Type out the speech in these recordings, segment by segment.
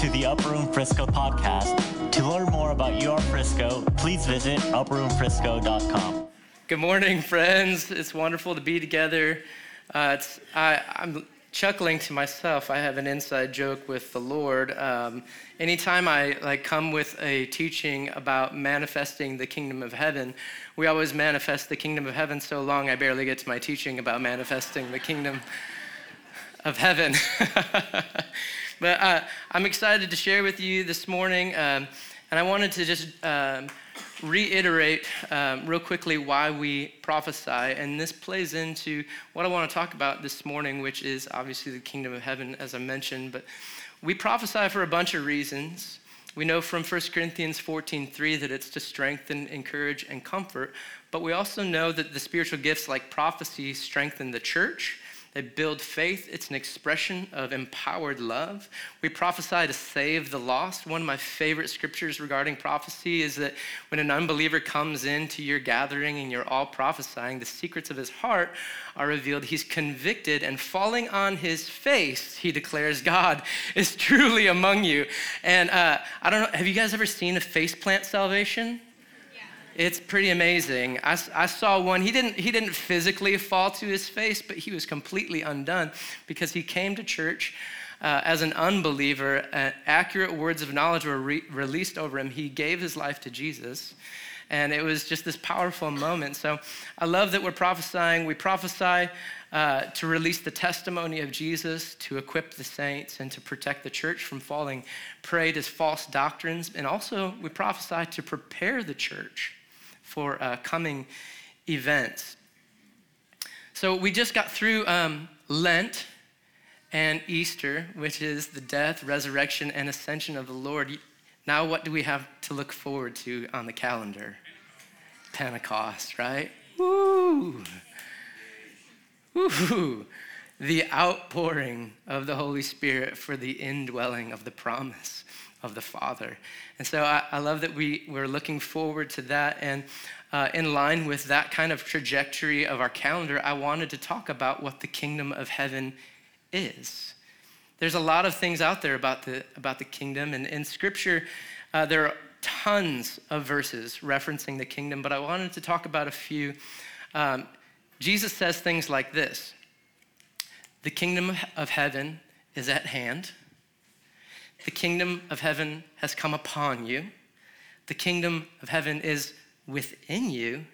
to the Upper Room Frisco podcast. To learn more about UR Frisco, please visit uproomfrisco.com. Good morning, friends. It's wonderful to be together. Uh, I, I'm chuckling to myself. I have an inside joke with the Lord. Um, anytime I like come with a teaching about manifesting the kingdom of heaven, we always manifest the kingdom of heaven so long I barely get to my teaching about manifesting the kingdom of heaven. but uh, I'm excited to share with you this morning, um, and I wanted to just um, reiterate um, real quickly why we prophesy. And this plays into what I want to talk about this morning, which is obviously the kingdom of heaven, as I mentioned. But we prophesy for a bunch of reasons. We know from 1 Corinthians 14:3 that it's to strengthen, encourage, and comfort. But we also know that the spiritual gifts like prophecy strengthen the church they build faith. It's an expression of empowered love. We prophesy to save the lost. One of my favorite scriptures regarding prophecy is that when an unbeliever comes into your gathering and you're all prophesying, the secrets of his heart are revealed. He's convicted and falling on his face, he declares, God is truly among you. And uh, I don't know, have you guys ever seen a face plant salvation? It's pretty amazing. I, I saw one, he didn't, he didn't physically fall to his face, but he was completely undone because he came to church uh, as an unbeliever. Uh, accurate words of knowledge were re- released over him. He gave his life to Jesus. And it was just this powerful moment. So I love that we're prophesying. We prophesy uh, to release the testimony of Jesus, to equip the saints, and to protect the church from falling prey to false doctrines. And also, we prophesy to prepare the church for uh, coming events. So we just got through um, Lent and Easter, which is the death, resurrection, and ascension of the Lord. Now, what do we have to look forward to on the calendar? Pentecost, right? Woo! Woo! The outpouring of the Holy Spirit for the indwelling of the promise of the Father. And so I, I love that we, we're looking forward to that. And uh, in line with that kind of trajectory of our calendar, I wanted to talk about what the kingdom of heaven is. There's a lot of things out there about the, about the kingdom. And in Scripture, uh, there are tons of verses referencing the kingdom, but I wanted to talk about a few. Um, Jesus says things like this The kingdom of heaven is at hand. The kingdom of heaven has come upon you. The kingdom of heaven is within you.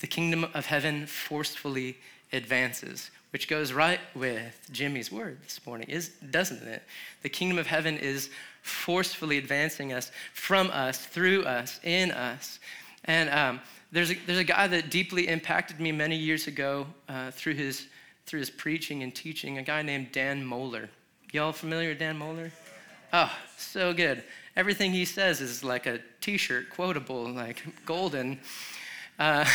The kingdom of heaven forcefully advances, which goes right with Jimmy's word this morning, is, doesn't it? The kingdom of heaven is forcefully advancing us from us, through us, in us. And um, there's, a, there's a guy that deeply impacted me many years ago uh, through, his, through his preaching and teaching, a guy named Dan Mohler. Y'all familiar with Dan Mohler? Oh, so good. Everything he says is like a t shirt, quotable, like golden. Uh,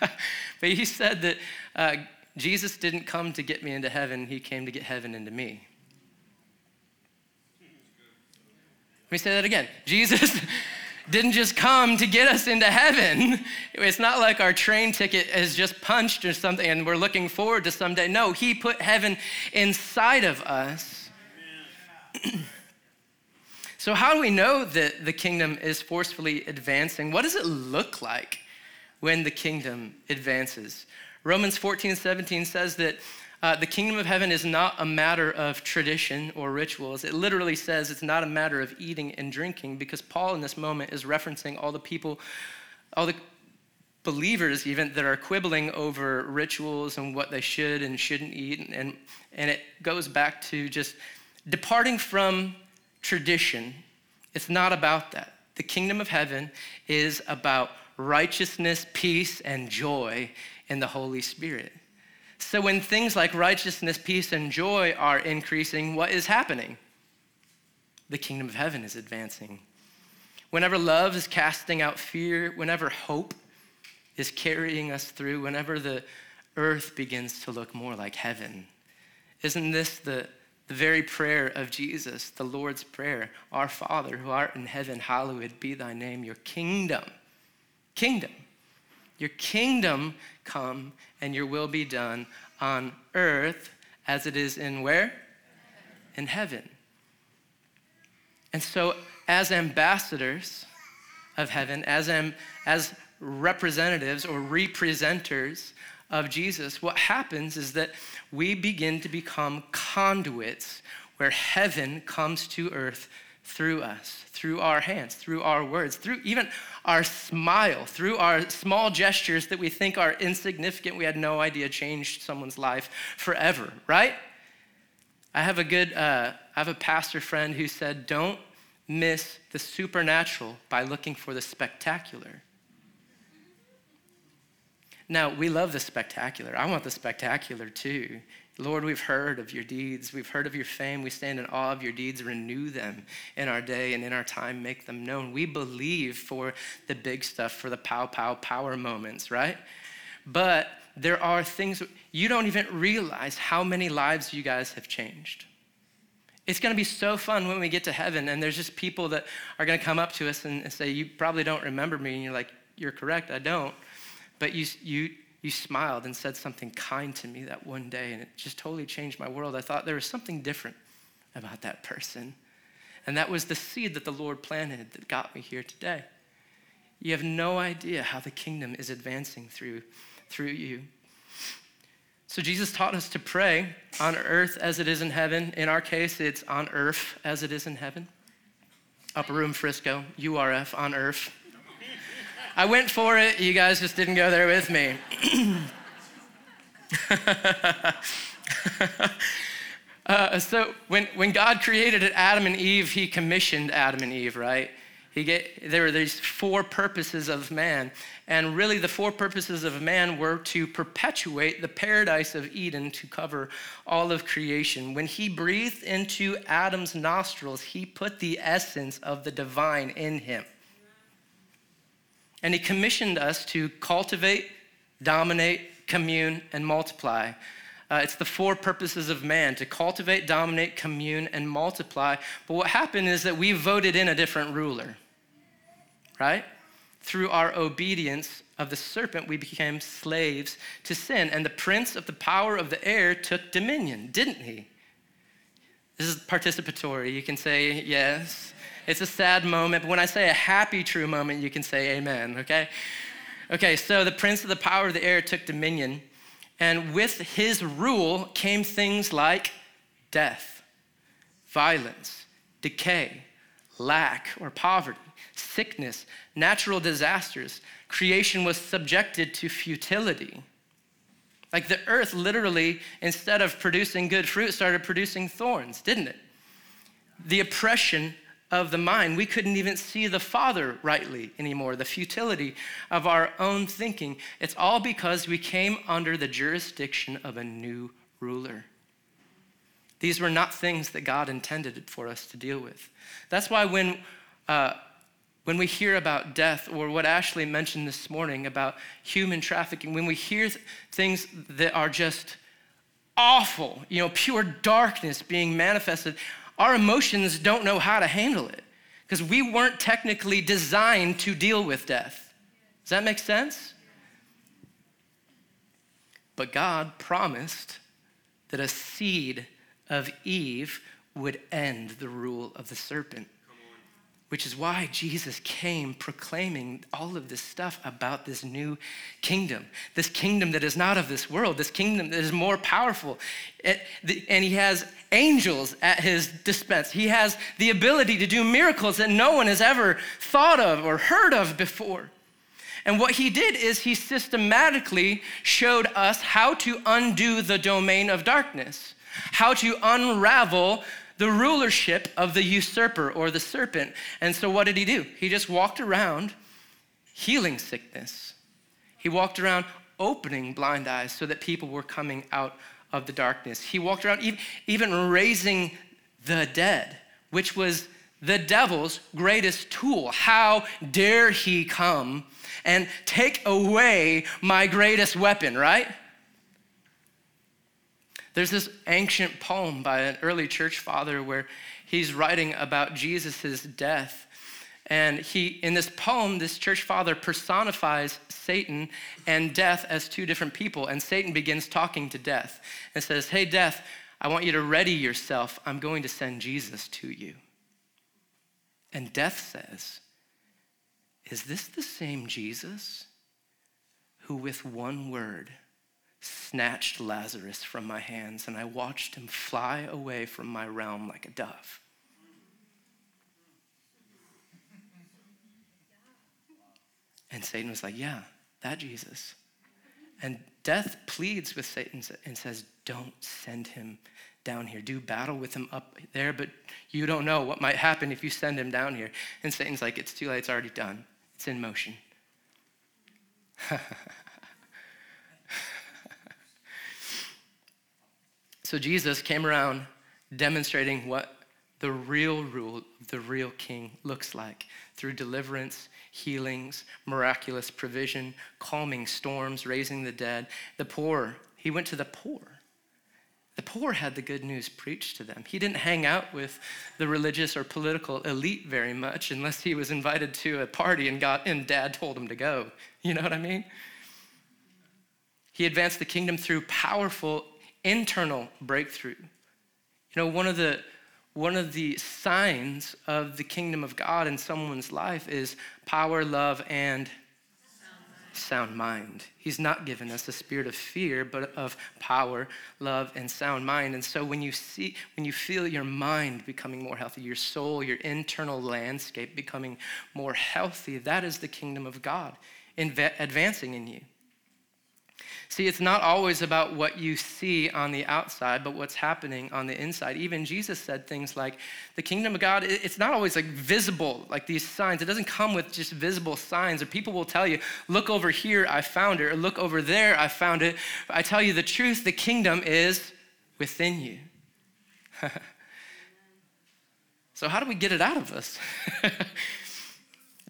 but he said that uh, Jesus didn't come to get me into heaven, he came to get heaven into me. Let me say that again. Jesus didn't just come to get us into heaven. It's not like our train ticket is just punched or something and we're looking forward to someday. No, he put heaven inside of us. So, how do we know that the kingdom is forcefully advancing? What does it look like when the kingdom advances? Romans 14, and 17 says that uh, the kingdom of heaven is not a matter of tradition or rituals. It literally says it's not a matter of eating and drinking because Paul in this moment is referencing all the people, all the believers even that are quibbling over rituals and what they should and shouldn't eat. And, and it goes back to just departing from tradition. It's not about that. The kingdom of heaven is about righteousness, peace, and joy in the Holy Spirit. So when things like righteousness, peace, and joy are increasing, what is happening? The kingdom of heaven is advancing. Whenever love is casting out fear, whenever hope is carrying us through, whenever the earth begins to look more like heaven, isn't this the the very prayer of Jesus, the Lord's Prayer Our Father, who art in heaven, hallowed be thy name, your kingdom. Kingdom. Your kingdom come and your will be done on earth as it is in where? In heaven. And so, as ambassadors of heaven, as, am, as representatives or representers of Jesus, what happens is that we begin to become conduits where heaven comes to earth through us, through our hands, through our words, through even our smile, through our small gestures that we think are insignificant, we had no idea changed someone's life forever, right? I have a good, uh, I have a pastor friend who said, don't miss the supernatural by looking for the spectacular. Now, we love the spectacular. I want the spectacular too. Lord, we've heard of your deeds. We've heard of your fame. We stand in awe of your deeds. Renew them in our day and in our time. Make them known. We believe for the big stuff, for the pow pow power moments, right? But there are things you don't even realize how many lives you guys have changed. It's going to be so fun when we get to heaven, and there's just people that are going to come up to us and, say, You probably don't remember me. And you're like, You're correct, I don't. But you, you, you smiled and said something kind to me that one day, and it just totally changed my world. I thought there was something different about that person. And that was the seed that the Lord planted that got me here today. You have no idea how the kingdom is advancing through, through you. So Jesus taught us to pray on earth as it is in heaven. In our case, it's on earth as it is in heaven. Upper Room Frisco, URF on earth I went for it. You guys just didn't go there with me. uh, so when, when God created Adam and Eve, he commissioned Adam and Eve, right? He get, there were these four purposes of man. And really, the four purposes of man were to perpetuate the paradise of Eden to cover all of creation. When he breathed into Adam's nostrils, he put the essence of the divine in him. And he commissioned us to cultivate, dominate, commune, and multiply. Uh, it's the four purposes of man to cultivate, dominate, commune, and multiply. But what happened is that we voted in a different ruler, right? Through our obedience of the serpent, we became slaves to sin. And the prince of the power of the air took dominion, didn't he? This is participatory. You can say yes. It's a sad moment, but when I say a happy, true moment, you can say amen, okay? Okay, so the prince of the power of the air took dominion, and with his rule came things like death, violence, decay, lack or poverty, sickness, natural disasters. Creation was subjected to futility. Like the earth literally, instead of producing good fruit, started producing thorns, didn't it? The oppression of the mind. We couldn't even see the Father rightly anymore, the futility of our own thinking. It's all because we came under the jurisdiction of a new ruler. These were not things that God intended for us to deal with. That's why when, uh, when we hear about death, or what Ashley mentioned this morning about human trafficking, when we hear th- things that are just awful, you know, pure darkness being manifested, our emotions don't know how to handle it because we weren't technically designed to deal with death. Does that make sense? But God promised that a seed of Eve would end the rule of the serpent which is why Jesus came proclaiming all of this stuff about this new kingdom, this kingdom that is not of this world, this kingdom that is more powerful. It, the, and he has angels at his dispense. He has the ability to do miracles that no one has ever thought of or heard of before. And what he did is he systematically showed us how to undo the domain of darkness, how to unravel the rulership of the usurper or the serpent. And so, what did he do? He just walked around healing sickness. He walked around opening blind eyes so that people were coming out of the darkness. He walked around even raising the dead, which was the devil's greatest tool. How dare he come and take away my greatest weapon, right? There's this ancient poem by an early church father where he's writing about Jesus' death. And he, in this poem, this church father personifies Satan and death as two different people. And Satan begins talking to death and says, Hey, death, I want you to ready yourself. I'm going to send Jesus to you. And death says, Is this the same Jesus who, with one word, snatched Lazarus from my hands and I watched him fly away from my realm like a dove? And Satan was like, Yeah, that Jesus. And death pleads with Satan and says, Don't send him down here. Do battle with him up there, but you don't know what might happen if you send him down here. And Satan's like, It's too late, it's already done, it's in motion. so Jesus came around demonstrating what the real rule of the real king looks like through deliverance, healings, miraculous provision, calming storms, raising the dead. The poor, he went to the poor. The poor had the good news preached to them. He didn't hang out with the religious or political elite very much unless he was invited to a party and got and dad told him to go. You know what I mean? He advanced the kingdom through powerful internal breakthrough. You know, one of the one of the signs of the kingdom of God in someone's life is power, love, and sound mind. He's not given us a spirit of fear, but of power, love, and sound mind. And so when you see, when you feel your mind becoming more healthy, your soul, your internal landscape becoming more healthy, that is the kingdom of God advancing in you. See, it's not always about what you see on the outside, but what's happening on the inside. Even Jesus said things like, the kingdom of God, it's not always like visible, like these signs. It doesn't come with just visible signs, or people will tell you, look over here, I found it, or look over there, I found it. I tell you the truth, the kingdom is within you. so, how do we get it out of us?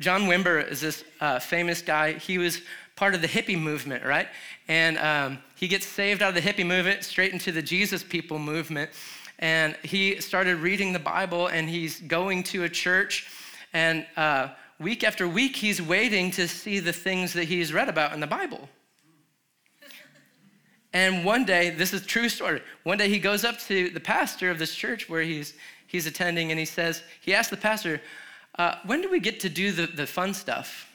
John Wimber is this uh, famous guy. He was part of the hippie movement, right? And um, he gets saved out of the hippie movement straight into the Jesus people movement. And he started reading the Bible and he's going to a church. And uh, week after week, he's waiting to see the things that he's read about in the Bible. And one day, this is true story. One day he goes up to the pastor of this church where he's, he's attending and he says, he asks the pastor, uh, when do we get to do the, the fun stuff?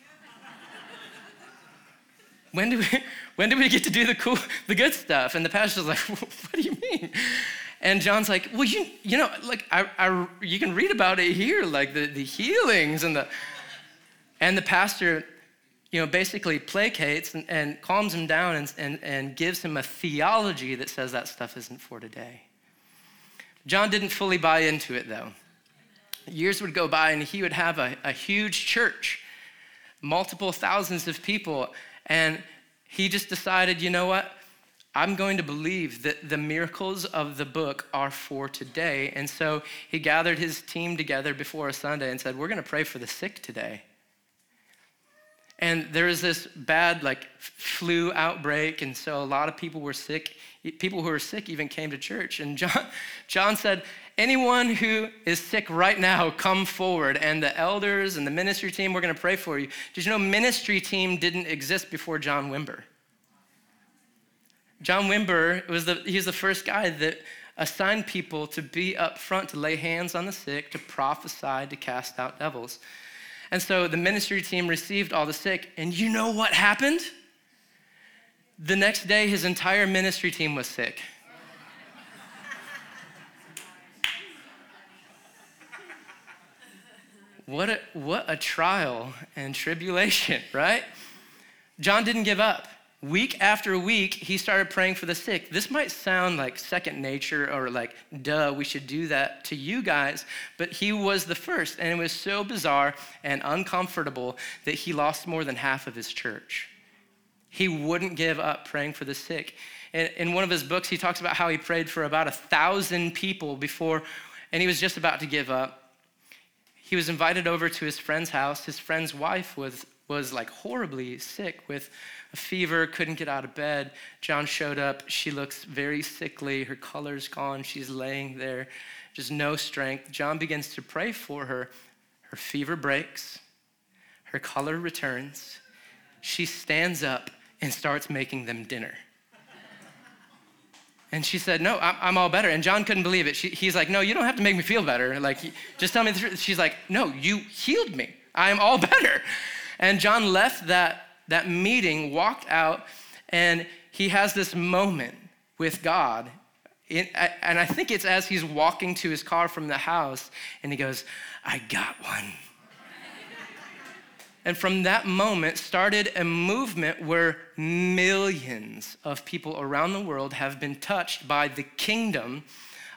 When do we when do we get to do the cool the good stuff? And the pastor's like what do you mean? And john's like well you you know like I, I you can read about it here like the, the healings and the and the pastor you know basically placates and, and calms him down and, and, and gives him a theology that says that stuff isn't for today. John didn't fully buy into it though. Years would go by and he would have a, a huge church multiple thousands of people and he just decided, you know what? I'm going to believe that the miracles of the book are for today. And so he gathered his team together before a Sunday and said, We're going to pray for the sick today. And there was this bad, like, flu outbreak. And so a lot of people were sick. People who were sick even came to church. And John, John said, Anyone who is sick right now, come forward. And the elders and the ministry team, we're going to pray for you. Did you know ministry team didn't exist before John Wimber? John Wimber was the, he's the first guy that assigned people to be up front to lay hands on the sick, to prophesy, to cast out devils. And so the ministry team received all the sick. And you know what happened? The next day, his entire ministry team was sick. What a, what a trial and tribulation, right? John didn't give up. Week after week, he started praying for the sick. This might sound like second nature or like, duh, we should do that to you guys, but he was the first. And it was so bizarre and uncomfortable that he lost more than half of his church. He wouldn't give up praying for the sick. In one of his books, he talks about how he prayed for about a thousand people before, and he was just about to give up he was invited over to his friend's house. His friend's wife was, was like horribly sick with a fever, couldn't get out of bed. John showed up. She looks very sickly. Her color's gone. She's laying there, just no strength. John begins to pray for her. Her fever breaks, her color returns. She stands up and starts making them dinner. And she said, No, I'm, all better. And John couldn't believe it. She, he's like, No, you don't have to make me feel better. Like, just tell me the truth. She's like, No, you healed me. I am all better. And John left that, that meeting, walked out, and he has this moment with God. In, and I think it's as he's walking to his car from the house, and he goes, I got one. And from that moment started a movement where millions of people around the world have been touched by the kingdom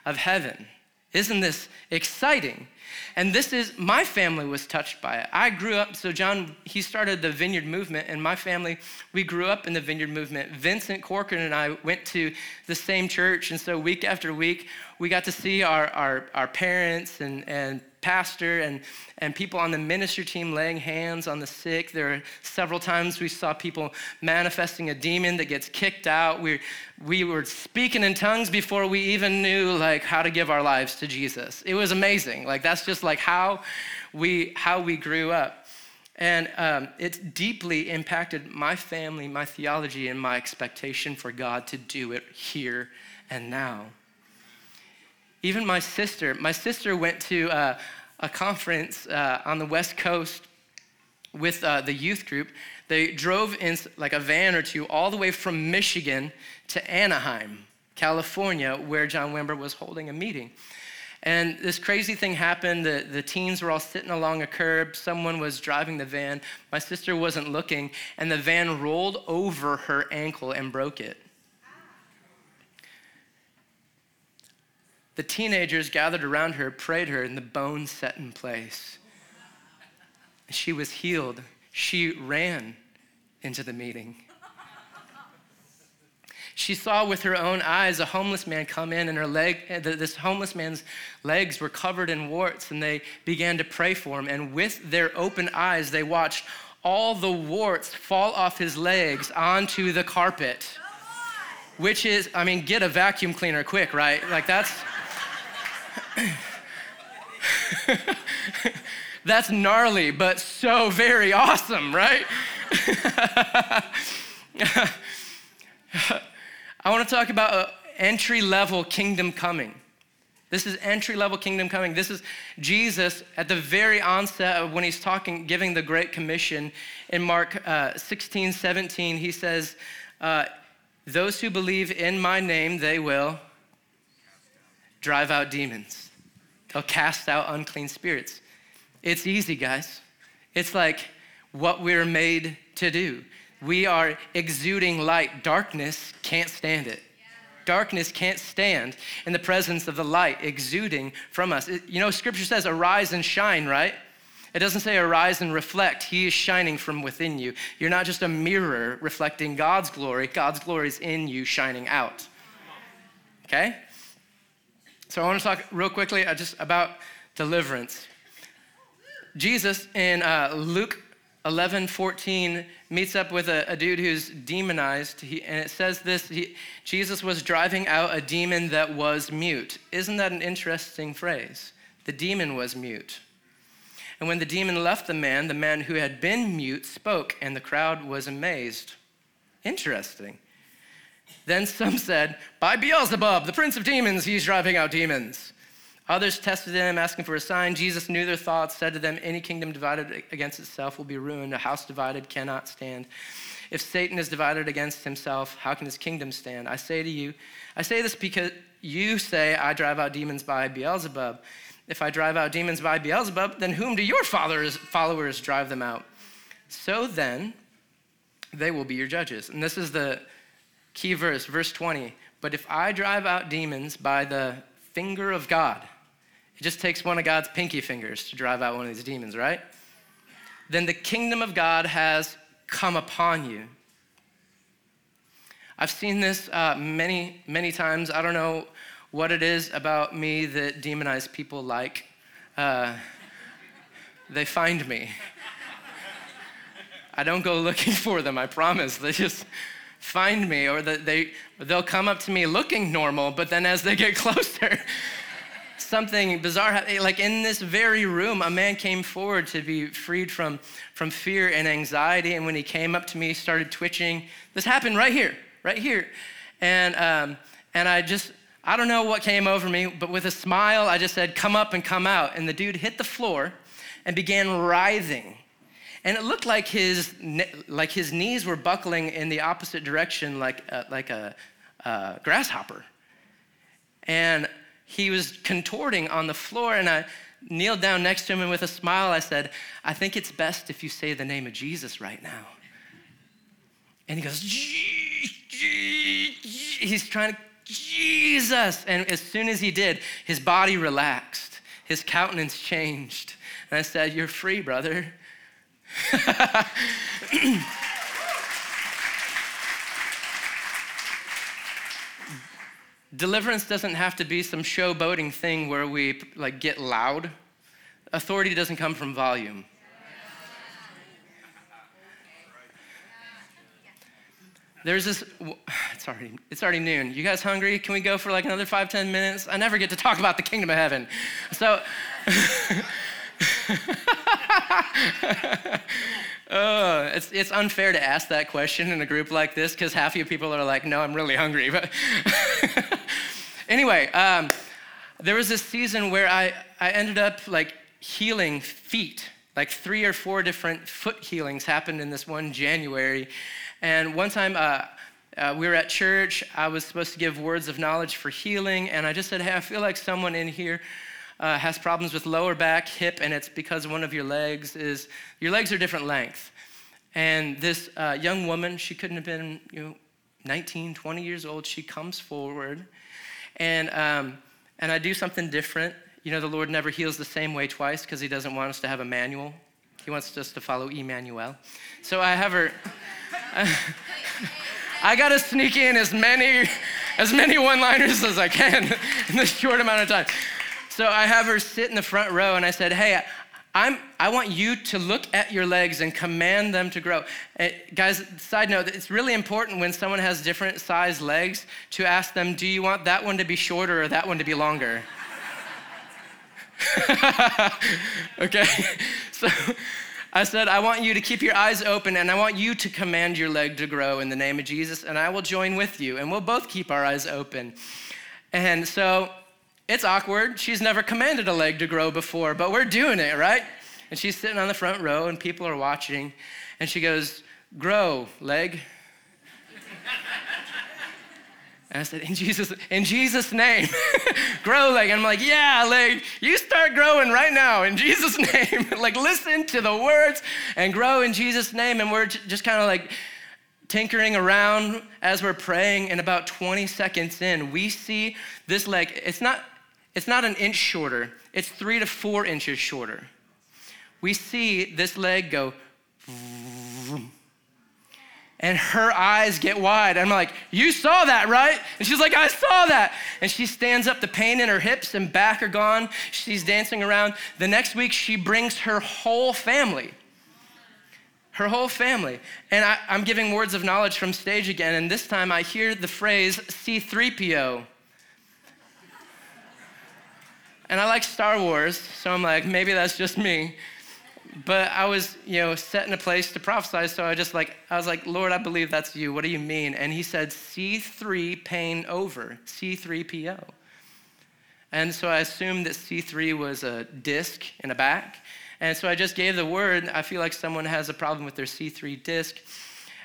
of heaven. Isn't this exciting? And this is, my family was touched by it. I grew up, so John, he started the vineyard movement, and my family, we grew up in the vineyard movement. Vincent Corcoran and I went to the same church, and so week after week, we got to see our, our, our parents and, and pastor and, and people on the ministry team laying hands on the sick. There are several times we saw people manifesting a demon that gets kicked out. We, we were speaking in tongues before we even knew like how to give our lives to Jesus. It was amazing. Like that's just like how we how we grew up. And um, it's deeply impacted my family, my theology, and my expectation for God to do it here and now. Even my sister, my sister went to uh, a conference uh, on the West Coast with uh, the youth group. They drove in like a van or two all the way from Michigan to Anaheim, California, where John Wimber was holding a meeting. And this crazy thing happened. The, the teens were all sitting along a curb. Someone was driving the van. My sister wasn't looking, and the van rolled over her ankle and broke it. The teenagers gathered around her, prayed her, and the bones set in place. She was healed. She ran into the meeting. She saw with her own eyes a homeless man come in, and her leg, eh, this homeless man's legs were covered in warts, and they began to pray for him. And with their open eyes, they watched all the warts fall off his legs onto the carpet. Which is, I mean, get a vacuum cleaner quick, right? Like, that's. That's gnarly, but so very awesome, right? I want to talk about entry level kingdom coming. This is entry level kingdom coming. This is Jesus at the very onset of when he's talking, giving the Great Commission in Mark uh, 16, 17. He says, uh, Those who believe in my name, they will drive out demons. Cast out unclean spirits. It's easy, guys. It's like what we're made to do. We are exuding light. Darkness can't stand it. Darkness can't stand in the presence of the light exuding from us. It, you know, scripture says, arise and shine, right? It doesn't say arise and reflect. He is shining from within you. You're not just a mirror reflecting God's glory, God's glory is in you, shining out. Okay? So I want to talk real quickly uh, just about deliverance. Jesus in uh, Luke 11, 14 meets up with a, a dude who's demonized. He, and it says this he, Jesus was driving out a demon that was mute. Isn't that an interesting phrase? The demon was mute. And when the demon left the man, the man who had been mute spoke, and the crowd was amazed. Interesting. Then some said, By Beelzebub, the prince of demons, he's driving out demons. Others tested him, asking for a sign. Jesus knew their thoughts, said to them, Any kingdom divided against itself will be ruined. A house divided cannot stand. If Satan is divided against himself, how can his kingdom stand? I say to you, I say this because you say, I drive out demons by Beelzebub. If I drive out demons by Beelzebub, then whom do your followers drive them out? So then, they will be your judges. And this is the Key verse, verse 20. But if I drive out demons by the finger of God, it just takes one of God's pinky fingers to drive out one of these demons, right? Then the kingdom of God has come upon you. I've seen this uh, many, many times. I don't know what it is about me that demonized people like. Uh, they find me. I don't go looking for them, I promise. They just find me or that they they'll come up to me looking normal but then as they get closer something bizarre like in this very room a man came forward to be freed from from fear and anxiety and when he came up to me he started twitching this happened right here right here and um, And I just, I don't know what came over me, but with a smile, I just said, Come up and come out. And the dude hit the floor and began writhing. And it looked like his, like his knees were buckling in the opposite direction, like uh, a, like a, grasshopper. And he was contorting on the floor, and I kneeled down next to him, and with a smile, I said, I think it's best if you say the name of Jesus right now. And he goes, he's trying to, Jesus. And as soon as he did, his body relaxed, his countenance changed. And I said, You're free, brother. Deliverance doesn't have to be some showboating thing where we like get loud. Authority doesn't come from volume. There's this, it's already, it's already noon. You guys hungry? Can we go for like another five, ten minutes? I never get to talk about the kingdom of heaven. So, oh, it's, it's unfair to ask that question in a group like this because half of you people are like, no, I'm really hungry. But anyway, um, there was this season where I, I ended up like healing feet. Like three or four different foot healings happened in this one January. And one time uh, uh, we were at church. I was supposed to give words of knowledge for healing. And I just said, hey, I feel like someone in here uh, has problems with lower back, hip, and it's because one of your legs is, your legs are different length. And this uh, young woman, she couldn't have been, you know, 19, 20 years old, she comes forward. And, um, and I do something different. You know, the Lord never heals the same way twice because he doesn't want us to have a manual. He wants us to follow Emmanuel. So I have her, I got to sneak in as many, as many one-liners as I can in this short amount of time. So I have her sit in the front row, and I said, "Hey, I'm, I want you to look at your legs and command them to grow. Uh, guys, side note, it's really important when someone has different size legs to ask them, do you want that one to be shorter or that one to be longer? okay? So I said, I want you to keep your eyes open and I want you to command your leg to grow in the name of Jesus, and I will join with you, and we'll both keep our eyes open. And so it's awkward. She's never commanded a leg to grow before, but we're doing it, right? And she's sitting on the front row, and people are watching, and she goes, Grow, leg. And I said, in Jesus, in Jesus' name, grow leg. And I'm like, yeah, leg, you start growing right now in Jesus' name. like, listen to the words and grow in Jesus' name. And we're just kind of like tinkering around as we're praying. And about 20 seconds in, we see this leg. It's not, it's not an inch shorter, it's three to four inches shorter. We see this leg go, and her eyes get wide. I'm like, You saw that, right? And she's like, I saw that. And she stands up, the pain in her hips and back are gone. She's dancing around. The next week, she brings her whole family. Her whole family. And I, am giving words of knowledge from stage again, and this time I hear the phrase C3PO. And I like Star Wars, so I'm like, maybe that's just me. But I was, you know, set in a place to prophesy, so I just like, I was like, Lord, I believe that's you. What do you mean? And he said, C3 pain over, C3PO. And so I assumed that C3 was a disc in a back. And so I just gave the word. I feel like someone has a problem with their C3 disc.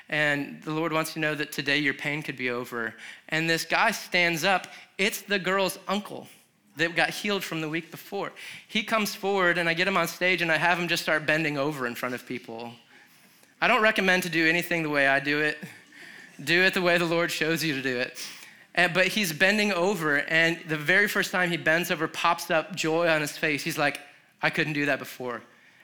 And the Lord wants you to know that today your pain could be over. And this guy stands up. It's the girl's uncle that got healed from the week before. He comes forward, and I get him on stage, and I have him just start bending over in front of people. I don't recommend to do anything the way I do it. Do it the way the Lord shows you to do it. And, but he's bending over, and the very first time he bends over, pops up joy on his face. He's like, I couldn't do that before.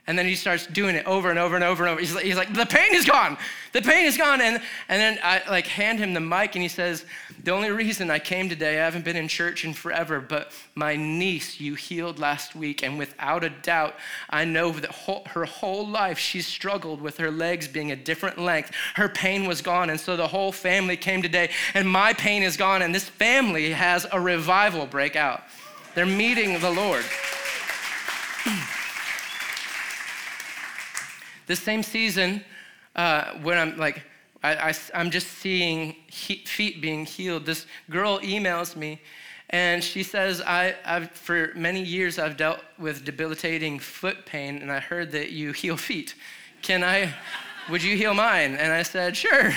And then he starts doing it over and over and over and over. He's like, he's like, the pain is gone. The pain is gone. And, and then I like hand him the mic and he says, the only reason I came today, I haven't been in church in forever, but my niece you healed last week. And without a doubt, I know that whole, her whole life she struggled with her legs being a different length. Her pain was gone. And so the whole family came today and my pain is gone. And this family has a revival break out. They're meeting the Lord. This same season, uh, when I'm like, I, am just seeing he, feet being healed. This girl emails me and she says, I, I've, for many years, I've dealt with debilitating foot pain, and I heard that you heal feet. Can I, would you heal mine? And I said, sure.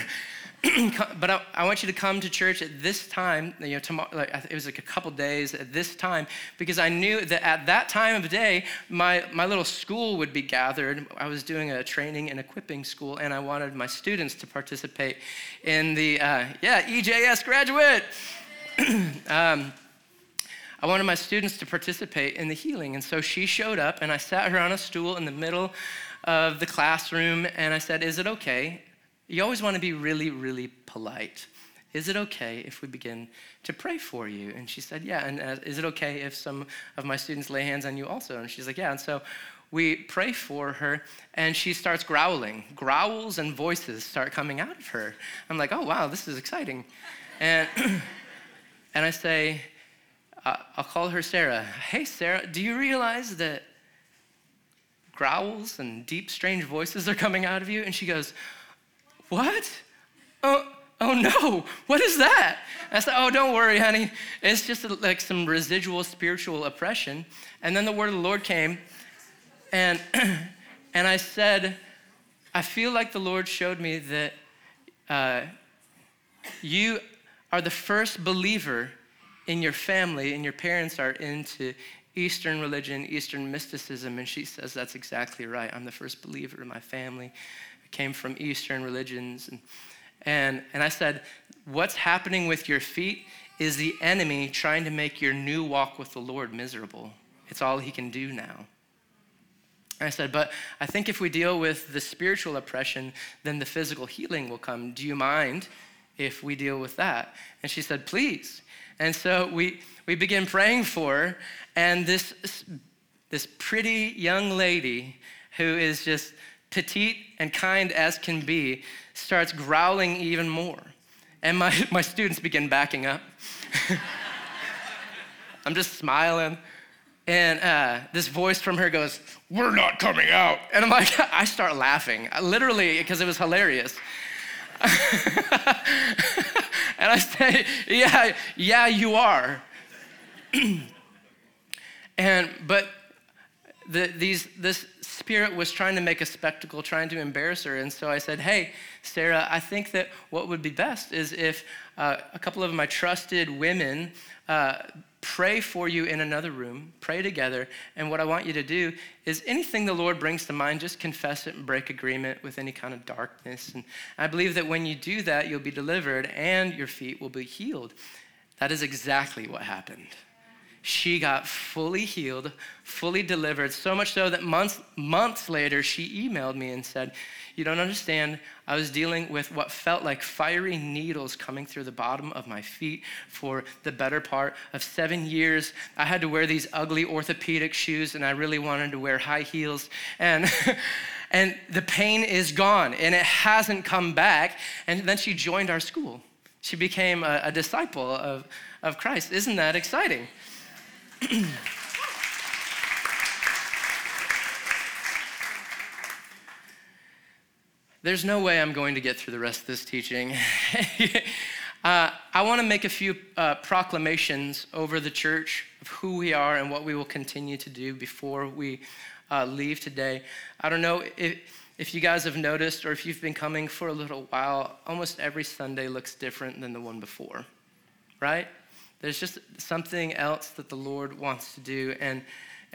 but I, I, want you to come to church at this time, you know, tomorrow, like, it was like a couple days at this time, because I knew that at that time of day, my, my little school would be gathered. I was doing a training and equipping school, and I wanted my students to participate in the, uh, yeah, EJS graduate. um, I wanted my students to participate in the healing. And so she showed up, and I sat her on a stool in the middle of the classroom, and I said, Is it okay you always want to be really, really polite. Is it okay if we begin to pray for you? And she said, Yeah. And uh, is it okay if some of my students lay hands on you also? And she's like, Yeah. And so we pray for her, and she starts growling. Growls and voices start coming out of her. I'm like, Oh, wow, this is exciting. And, and I say, uh, I'll call her Sarah. Hey, Sarah, do you realize that growls and deep, strange voices are coming out of you? And she goes, what? Oh, oh no, what is that? I said, Oh, don't worry, honey. It's just like some residual spiritual oppression. And then the word of the Lord came, and, and I said, I feel like the Lord showed me that uh, you are the first believer in your family, and your parents are into Eastern religion, Eastern mysticism. And she says, That's exactly right. I'm the first believer in my family came from Eastern religions. And, and, and I said, What's happening with your feet is the enemy trying to make your new walk with the Lord miserable. It's all he can do now. And I said, But I think if we deal with the spiritual oppression, then the physical healing will come. Do you mind if we deal with that? And she said, Please. And so we, we begin praying for her, and this, this pretty young lady who is just petite and kind as can be, starts growling even more. And my, my students begin backing up. I'm just smiling. And uh, this voice from her goes, We're not coming out. And I'm like, I start laughing, literally, because it was hilarious. and I say, Yeah, yeah, you are. and, but the, these, this spirit was trying to make a spectacle, trying to embarrass her. And so I said, Hey, Sarah, I think that what would be best is if uh, a couple of my trusted women uh, pray for you in another room, pray together. And what I want you to do is anything the Lord brings to mind, just confess it and break agreement with any kind of darkness. And I believe that when you do that, you'll be delivered and your feet will be healed. That is exactly what happened she got fully healed, fully delivered, so much so that months, months later, she emailed me and said, You don't understand. I was dealing with what felt like fiery needles coming through the bottom of my feet for the better part of seven years. I had to wear these ugly orthopedic shoes, and I really wanted to wear high heels. And and the pain is gone, and it hasn't come back. And then she joined our school. She became a, a disciple of, of Christ. Isn't that exciting? There's no way I'm going to get through the rest of this teaching. uh, I want to make a few uh, proclamations over the church of who we are and what we will continue to do before we uh, leave today. I don't know if, if you guys have noticed or if you've been coming for a little while, almost every Sunday looks different than the one before, right? There's just something else that the Lord wants to do. And,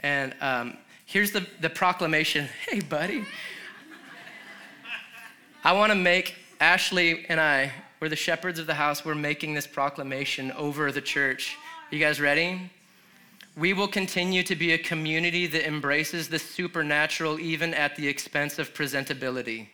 and um, here's the, the proclamation hey, buddy. I want to make, Ashley and I, we're the shepherds of the house, we're making this proclamation over the church. You guys ready? We will continue to be a community that embraces the supernatural even at the expense of presentability.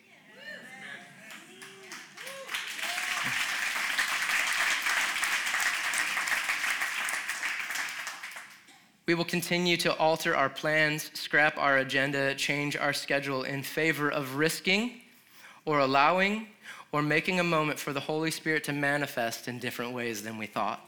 We will continue to alter our plans, scrap our agenda, change our schedule in favor of risking or allowing or making a moment for the Holy Spirit to manifest in different ways than we thought.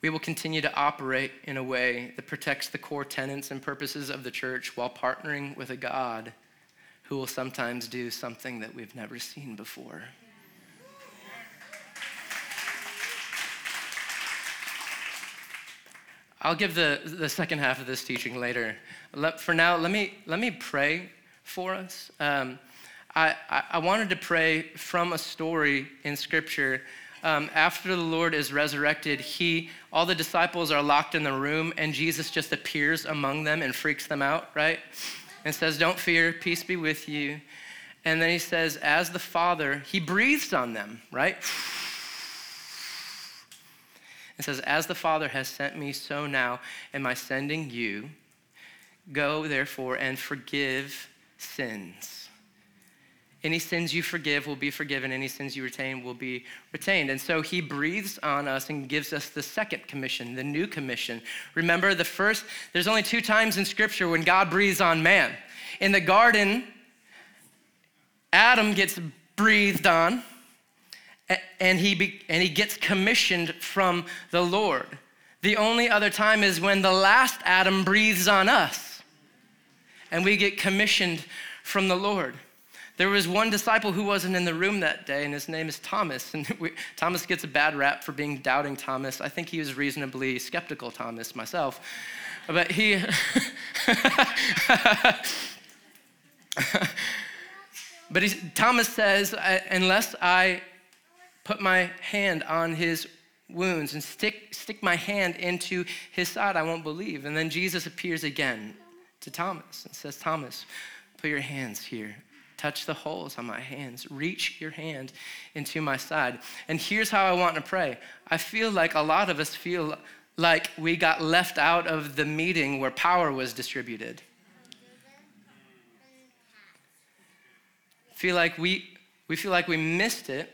We will continue to operate in a way that protects the core tenets and purposes of the church while partnering with a God who will sometimes do something that we've never seen before. I'll give the, the second half of this teaching later. Let, for now, let me, let me pray for us. Um, I, I, I wanted to pray from a story in Scripture um, after the Lord is resurrected, he, all the disciples are locked in the room, and Jesus just appears among them and freaks them out, right? And says, Don't fear, peace be with you. And then he says, As the Father, he breathes on them, right? And says, As the Father has sent me, so now am I sending you. Go, therefore, and forgive sins any sins you forgive will be forgiven, any sins you retain will be retained. And so he breathes on us and gives us the second commission, the new commission. Remember, the first, there's only two times in Scripture when God breathes on man. In the garden, Adam gets breathed on, and he, be, and he gets commissioned from the Lord. The only other time is when the last Adam breathes on us, and we get commissioned from the Lord. There was one disciple who wasn't in the room that day, and his name is Thomas. And we, Thomas gets a bad rap for being doubting Thomas. I think he was reasonably skeptical Thomas myself. But he. but Thomas says, uh, unless I put my hand on his wounds and stick, stick my hand into his side, I won't believe. And then Jesus appears again to Thomas and says, Thomas, put your hands here Touch the holes on my hands. Reach your hand into my side. And here's how I want to pray. I feel like a lot of us feel like we got left out of the meeting where power was distributed. Feel like we, we feel like we missed it.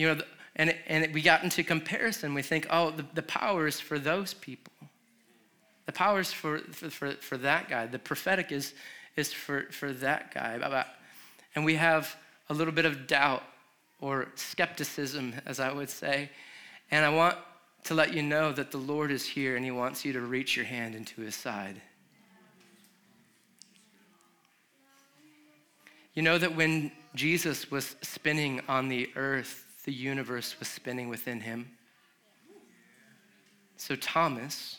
You know, and, and we got into comparison. We think, oh, the, the power is for those people. The power is for, for, for, for that guy. The prophetic is is for, for that guy. And we have a little bit of doubt or skepticism, as I would say. And I want to let you know that the Lord is here and He wants you to reach your hand into His side. You know that when Jesus was spinning on the earth, the universe was spinning within him. So Thomas,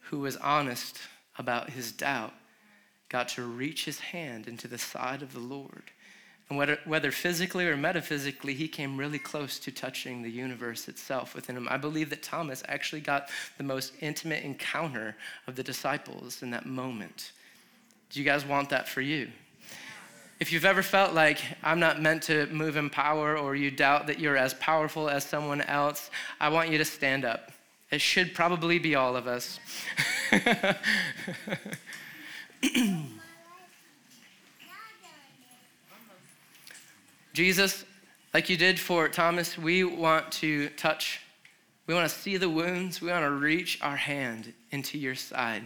who was honest about his doubt, got to reach his hand into the side of the Lord. And whether, whether physically or metaphysically, he came really close to touching the universe itself within him. I believe that Thomas actually got the most intimate encounter of the disciples in that moment. Do you guys want that for you? If you've ever felt like I'm not meant to move in power or you doubt that you're as powerful as someone else, I want you to stand up. It should probably be all of us. Jesus, like you did for Thomas, we want to touch, we want to see the wounds, we want to reach our hand into your side.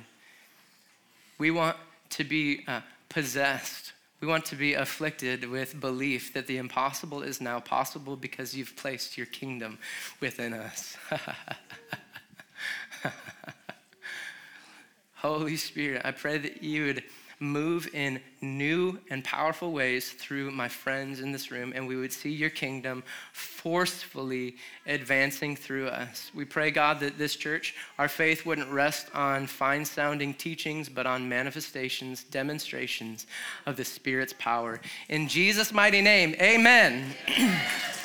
We want to be uh, possessed. We want to be afflicted with belief that the impossible is now possible because you've placed your kingdom within us. Holy Spirit, I pray that you would move in new and powerful ways through my friends in this room, and we would see your kingdom forcefully advancing through us. We pray, God, that this church, our faith wouldn't rest on fine sounding teachings, but on manifestations, demonstrations of the Spirit's power. In Jesus' mighty name, amen.